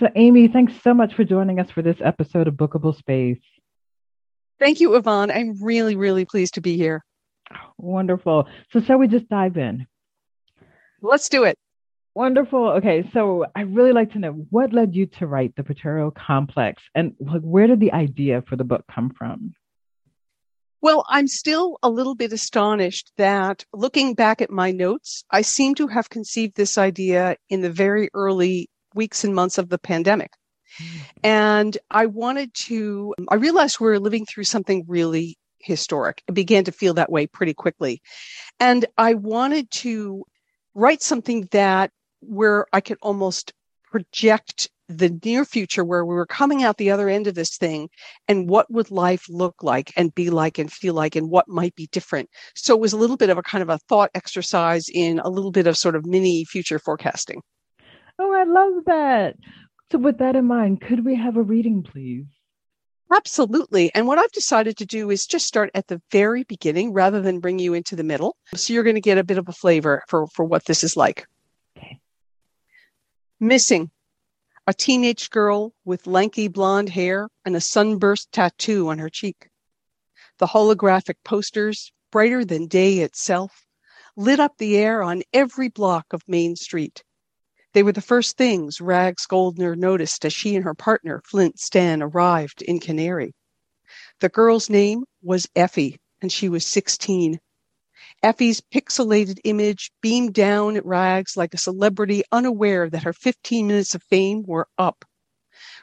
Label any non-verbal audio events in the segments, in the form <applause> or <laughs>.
So, Amy, thanks so much for joining us for this episode of Bookable Space. Thank you, Yvonne. I'm really, really pleased to be here. Wonderful. So, shall we just dive in? Let's do it. Wonderful. Okay, so I really like to know what led you to write the Potrero Complex, and like, where did the idea for the book come from? Well, I'm still a little bit astonished that looking back at my notes, I seem to have conceived this idea in the very early weeks and months of the pandemic. Mm-hmm. And I wanted to, I realized we were living through something really historic. It began to feel that way pretty quickly. And I wanted to write something that where I could almost project the near future where we were coming out the other end of this thing and what would life look like and be like and feel like and what might be different. So it was a little bit of a kind of a thought exercise in a little bit of sort of mini future forecasting. Oh, I love that. So with that in mind, could we have a reading, please? Absolutely. And what I've decided to do is just start at the very beginning rather than bring you into the middle. So you're going to get a bit of a flavor for, for what this is like. Okay. Missing a teenage girl with lanky blonde hair and a sunburst tattoo on her cheek. The holographic posters, brighter than day itself, lit up the air on every block of Main Street. They were the first things Rags Goldner noticed as she and her partner, Flint Stan, arrived in Canary. The girl's name was Effie, and she was 16. Effie's pixelated image beamed down at Rags like a celebrity unaware that her 15 minutes of fame were up.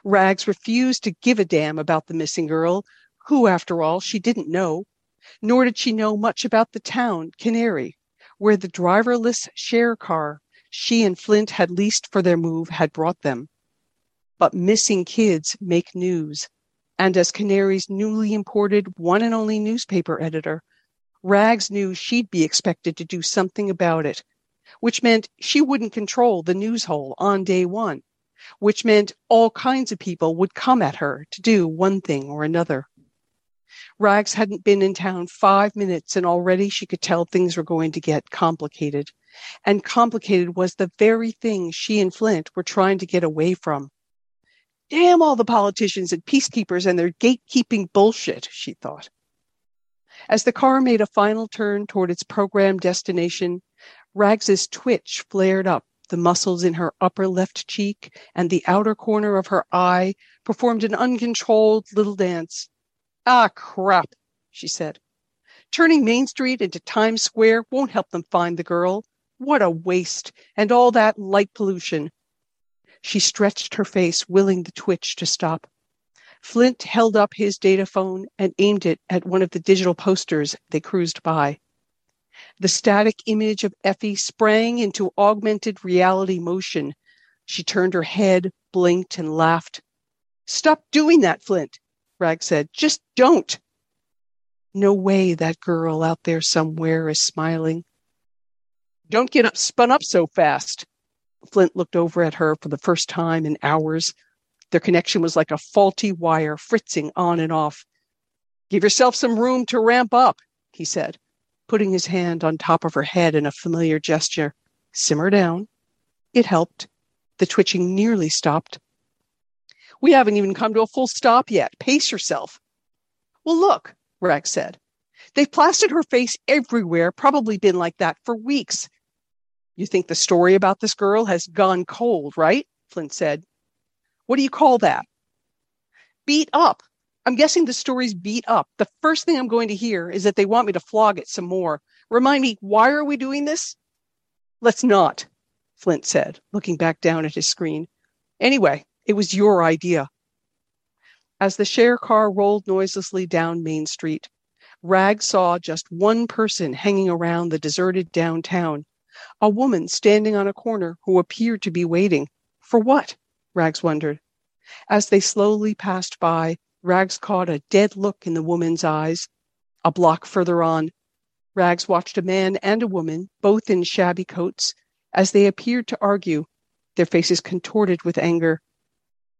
Rags refused to give a damn about the missing girl, who, after all, she didn't know. Nor did she know much about the town, Canary, where the driverless share car she and Flint had leased for their move had brought them. But missing kids make news. And as Canary's newly imported one and only newspaper editor, Rags knew she'd be expected to do something about it, which meant she wouldn't control the news hole on day one, which meant all kinds of people would come at her to do one thing or another. Rags hadn't been in town five minutes and already she could tell things were going to get complicated. And complicated was the very thing she and Flint were trying to get away from. Damn all the politicians and peacekeepers and their gatekeeping bullshit, she thought. As the car made a final turn toward its programmed destination, Rags's twitch flared up. The muscles in her upper left cheek and the outer corner of her eye performed an uncontrolled little dance. Ah, crap, she said. Turning Main Street into Times Square won't help them find the girl. What a waste, and all that light pollution. She stretched her face, willing the twitch to stop. Flint held up his data phone and aimed it at one of the digital posters they cruised by. The static image of Effie sprang into augmented reality motion. She turned her head, blinked, and laughed. Stop doing that, Flint, Rag said. Just don't. No way that girl out there somewhere is smiling. Don't get up, spun up so fast. Flint looked over at her for the first time in hours. Their connection was like a faulty wire fritzing on and off. Give yourself some room to ramp up, he said, putting his hand on top of her head in a familiar gesture. Simmer down. It helped. The twitching nearly stopped. We haven't even come to a full stop yet. Pace yourself. Well, look, Rags said. They've plastered her face everywhere, probably been like that for weeks. You think the story about this girl has gone cold, right? Flint said. What do you call that? Beat up. I'm guessing the story's beat up. The first thing I'm going to hear is that they want me to flog it some more. Remind me, why are we doing this? Let's not, Flint said, looking back down at his screen. Anyway, it was your idea. As the share car rolled noiselessly down Main Street, Rag saw just one person hanging around the deserted downtown a woman standing on a corner who appeared to be waiting. For what? Rags wondered. As they slowly passed by, Rags caught a dead look in the woman's eyes. A block further on, Rags watched a man and a woman, both in shabby coats, as they appeared to argue, their faces contorted with anger.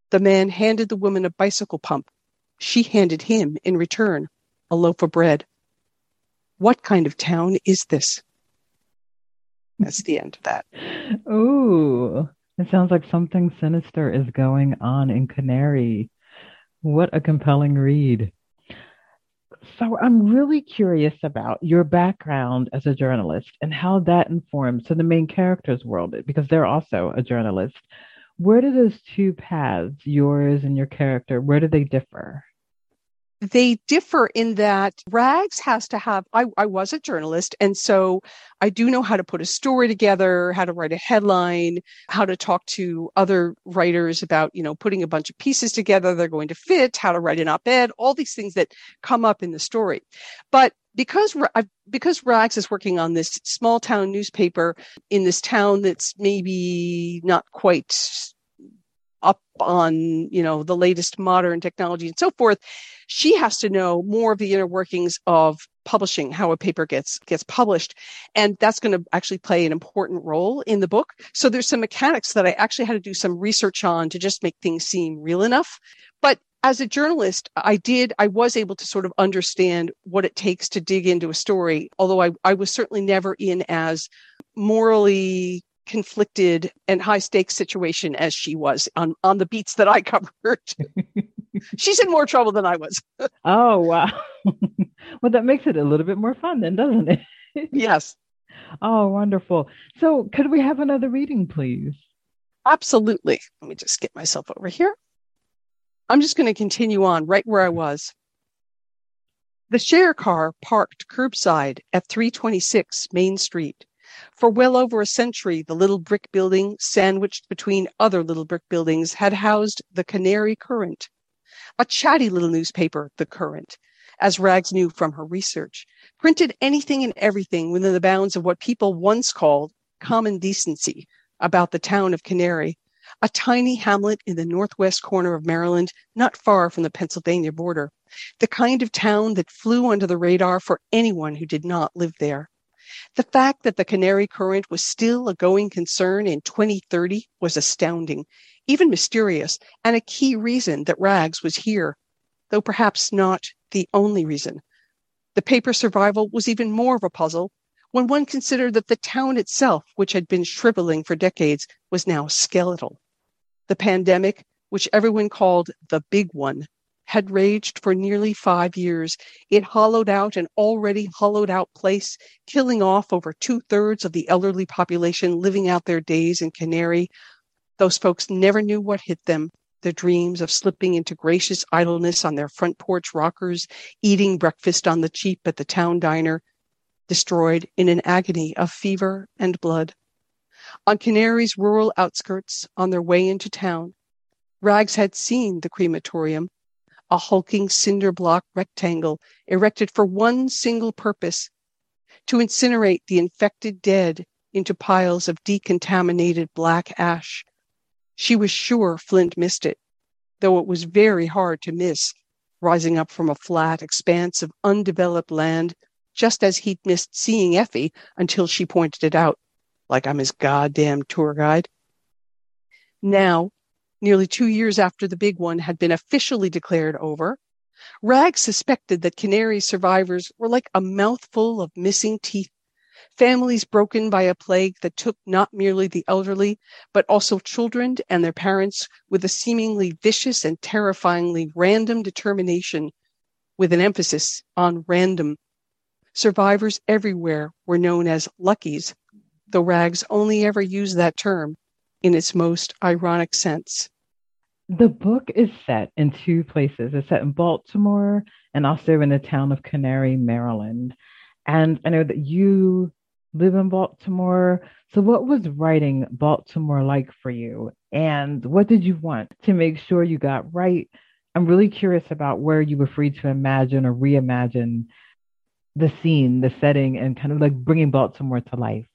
The man handed the woman a bicycle pump. She handed him, in return, a loaf of bread. What kind of town is this? That's the end of that. Ooh, It sounds like something sinister is going on in Canary. What a compelling read. So I'm really curious about your background as a journalist and how that informs to the main character's world because they're also a journalist. Where do those two paths, yours and your character, where do they differ? They differ in that rags has to have I, I was a journalist and so i do know how to put a story together how to write a headline how to talk to other writers about you know putting a bunch of pieces together they're going to fit how to write an op-ed all these things that come up in the story. But because because Rags is working on this small town newspaper in this town that's maybe not quite up on you know the latest modern technology and so forth she has to know more of the inner workings of publishing how a paper gets gets published. And that's going to actually play an important role in the book. So there's some mechanics that i actually had to do some research on to just make things seem real enough. But as a journalist i did i was able to sort of understand what it takes to dig into a story although i, I was certainly never in as morally conflicted and high stakes situation as she was on, on the beats that I <laughs> covered. <laughs> She's in more trouble than I was. <laughs> oh, wow. well, that makes it a little bit more fun then, doesn't it? yes. Oh, wonderful. So, could we have another reading, please? Absolutely. Let me just get myself over here. I'm just going to continue on right where I was. The share car parked curbside at 326 Main Street. For well over a century, the little brick building, sandwiched between other little brick buildings, had housed the Canary Current, a chatty little newspaper, The Current, as Rags knew from her research, printed anything and everything within the bounds of what people once called common decency about the town of Canary, a tiny hamlet in the northwest corner of Maryland, not far from the Pennsylvania border, the kind of town that flew under the radar for anyone who did not live there. The fact that the Canary Current was still a going concern in 2030 was astounding, even mysterious, and a key reason that Rags was here, though perhaps not the only reason. The paper's survival was even more of a puzzle when one considered that the town itself, which had been shriveling for decades, was now skeletal. The pandemic, which everyone called the big one, had raged for nearly five years. It hollowed out an already hollowed out place, killing off over two thirds of the elderly population living out their days in Canary. Those folks never knew what hit them. Their dreams of slipping into gracious idleness on their front porch rockers, eating breakfast on the cheap at the town diner, destroyed in an agony of fever and blood. On Canary's rural outskirts, on their way into town, Rags had seen the crematorium a hulking cinder block rectangle erected for one single purpose to incinerate the infected dead into piles of decontaminated black ash. She was sure Flint missed it, though it was very hard to miss, rising up from a flat expanse of undeveloped land, just as he'd missed seeing Effie until she pointed it out, like I'm his goddamn tour guide. Now, nearly two years after the big one had been officially declared over, Rag suspected that Canary survivors were like a mouthful of missing teeth, families broken by a plague that took not merely the elderly, but also children and their parents with a seemingly vicious and terrifyingly random determination, with an emphasis on random. Survivors everywhere were known as luckies, though Rags only ever used that term in its most ironic sense. The book is set in two places. It's set in Baltimore and also in the town of Canary, Maryland. And I know that you live in Baltimore. So, what was writing Baltimore like for you? And what did you want to make sure you got right? I'm really curious about where you were free to imagine or reimagine the scene, the setting, and kind of like bringing Baltimore to life.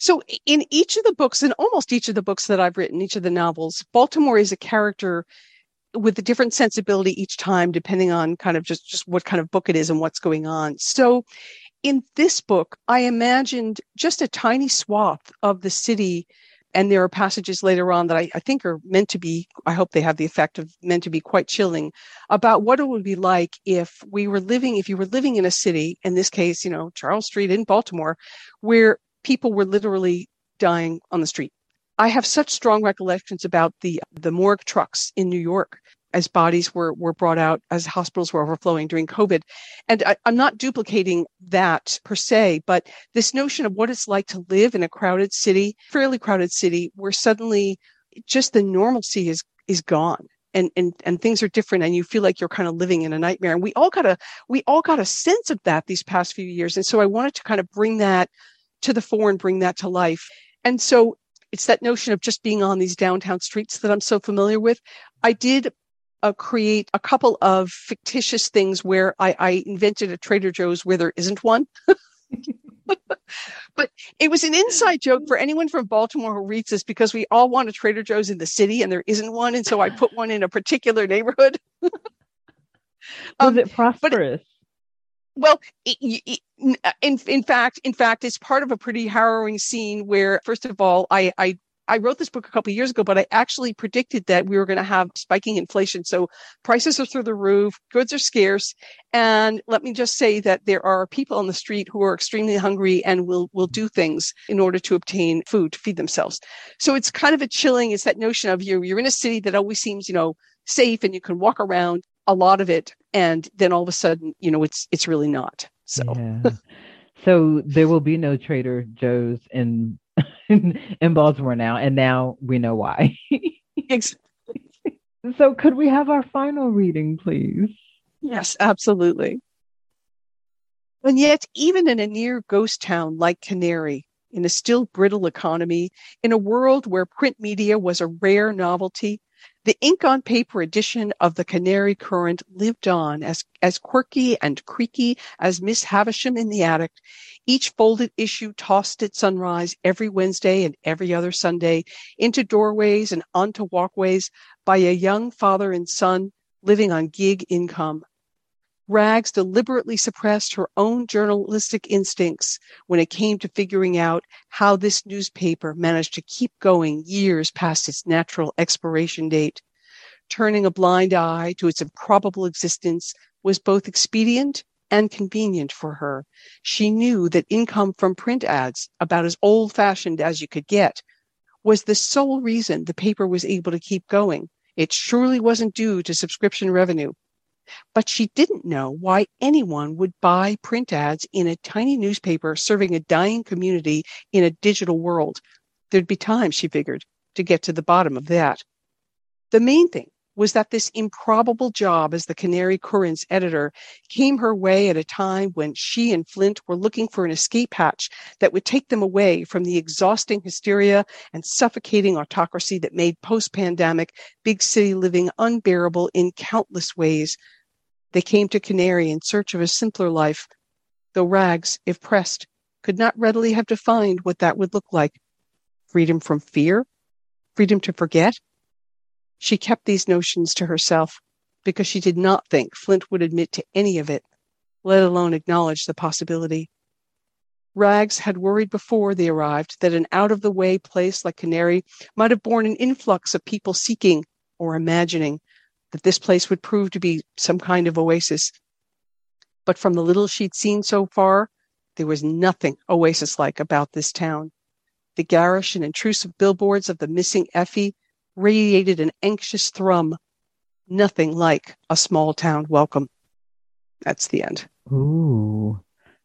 So in each of the books, in almost each of the books that I've written, each of the novels, Baltimore is a character with a different sensibility each time, depending on kind of just, just what kind of book it is and what's going on. So in this book, I imagined just a tiny swath of the city. And there are passages later on that I, I think are meant to be, I hope they have the effect of meant to be quite chilling about what it would be like if we were living, if you were living in a city, in this case, you know, Charles Street in Baltimore, where people were literally dying on the street. I have such strong recollections about the the morgue trucks in New York as bodies were were brought out as hospitals were overflowing during COVID. And I, I'm not duplicating that per se, but this notion of what it's like to live in a crowded city, fairly crowded city, where suddenly just the normalcy is is gone and and and things are different and you feel like you're kind of living in a nightmare and we all got a we all got a sense of that these past few years and so i wanted to kind of bring that to the fore and bring that to life and so it's that notion of just being on these downtown streets that i'm so familiar with i did uh, create a couple of fictitious things where I, I invented a trader joe's where there isn't one <laughs> but it was an inside joke for anyone from Baltimore who reads this because we all want a Trader Joe's in the city and there isn't one. And so I put one in a particular neighborhood. <laughs> um, was it prosperous? Well, uh, in, in fact, in fact, it's part of a pretty harrowing scene where, first of all, I, I I wrote this book a couple years ago, but I actually predicted that we were going to have spiking inflation. So prices are through the roof, goods are scarce. And let me just say that there are people on the street who are extremely hungry and will, will do things in order to obtain food to feed themselves. So it's kind of a chilling. It's that notion of you, you're in a city that always seems, you know, safe and you can walk around a lot of it. And then all of a sudden, you know, it's, it's really not. So. Yeah. <laughs> So there will be no Trader Joe's in <laughs> in, Baltimore now, and now we know why. <laughs> so, could we have our final reading, please? Yes, absolutely. And yet, even in a near ghost town like Canary, in a still brittle economy, in a world where print media was a rare novelty, the ink on paper edition of the Canary Current lived on as, as quirky and creaky as Miss Havisham in the attic. Each folded issue tossed at sunrise every Wednesday and every other Sunday into doorways and onto walkways by a young father and son living on gig income. Rags deliberately suppressed her own journalistic instincts when it came to figuring out how this newspaper managed to keep going years past its natural expiration date. Turning a blind eye to its improbable existence was both expedient and convenient for her. She knew that income from print ads, about as old fashioned as you could get, was the sole reason the paper was able to keep going. It surely wasn't due to subscription revenue. But she didn't know why anyone would buy print ads in a tiny newspaper serving a dying community in a digital world. There'd be time, she figured, to get to the bottom of that. The main thing was that this improbable job as the Canary Current's editor came her way at a time when she and Flint were looking for an escape hatch that would take them away from the exhausting hysteria and suffocating autocracy that made post pandemic big city living unbearable in countless ways. They came to Canary in search of a simpler life, though Rags, if pressed, could not readily have defined what that would look like. Freedom from fear? Freedom to forget? She kept these notions to herself because she did not think Flint would admit to any of it, let alone acknowledge the possibility. Rags had worried before they arrived that an out of the way place like Canary might have borne an influx of people seeking or imagining that this place would prove to be some kind of oasis. But from the little she'd seen so far, there was nothing oasis like about this town. The garish and intrusive billboards of the missing Effie radiated an anxious thrum, nothing like a small town welcome. That's the end. Ooh,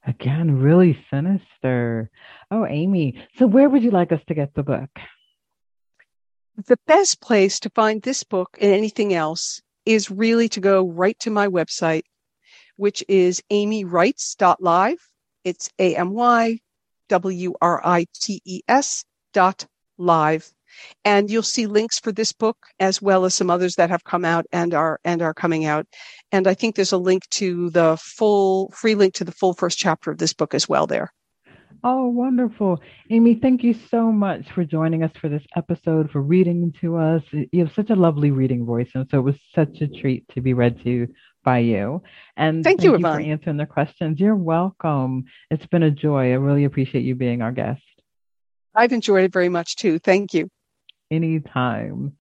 again, really sinister. Oh, Amy, so where would you like us to get the book? The best place to find this book and anything else is really to go right to my website, which is amywrites.live. It's A M Y W R I T E S dot live. And you'll see links for this book as well as some others that have come out and are and are coming out. And I think there's a link to the full free link to the full first chapter of this book as well there. Oh, wonderful. Amy, thank you so much for joining us for this episode, for reading to us. You have such a lovely reading voice, and so it was such a treat to be read to by you. And thank, thank you, you for answering the questions. You're welcome. It's been a joy. I really appreciate you being our guest. I've enjoyed it very much too. Thank you. Anytime.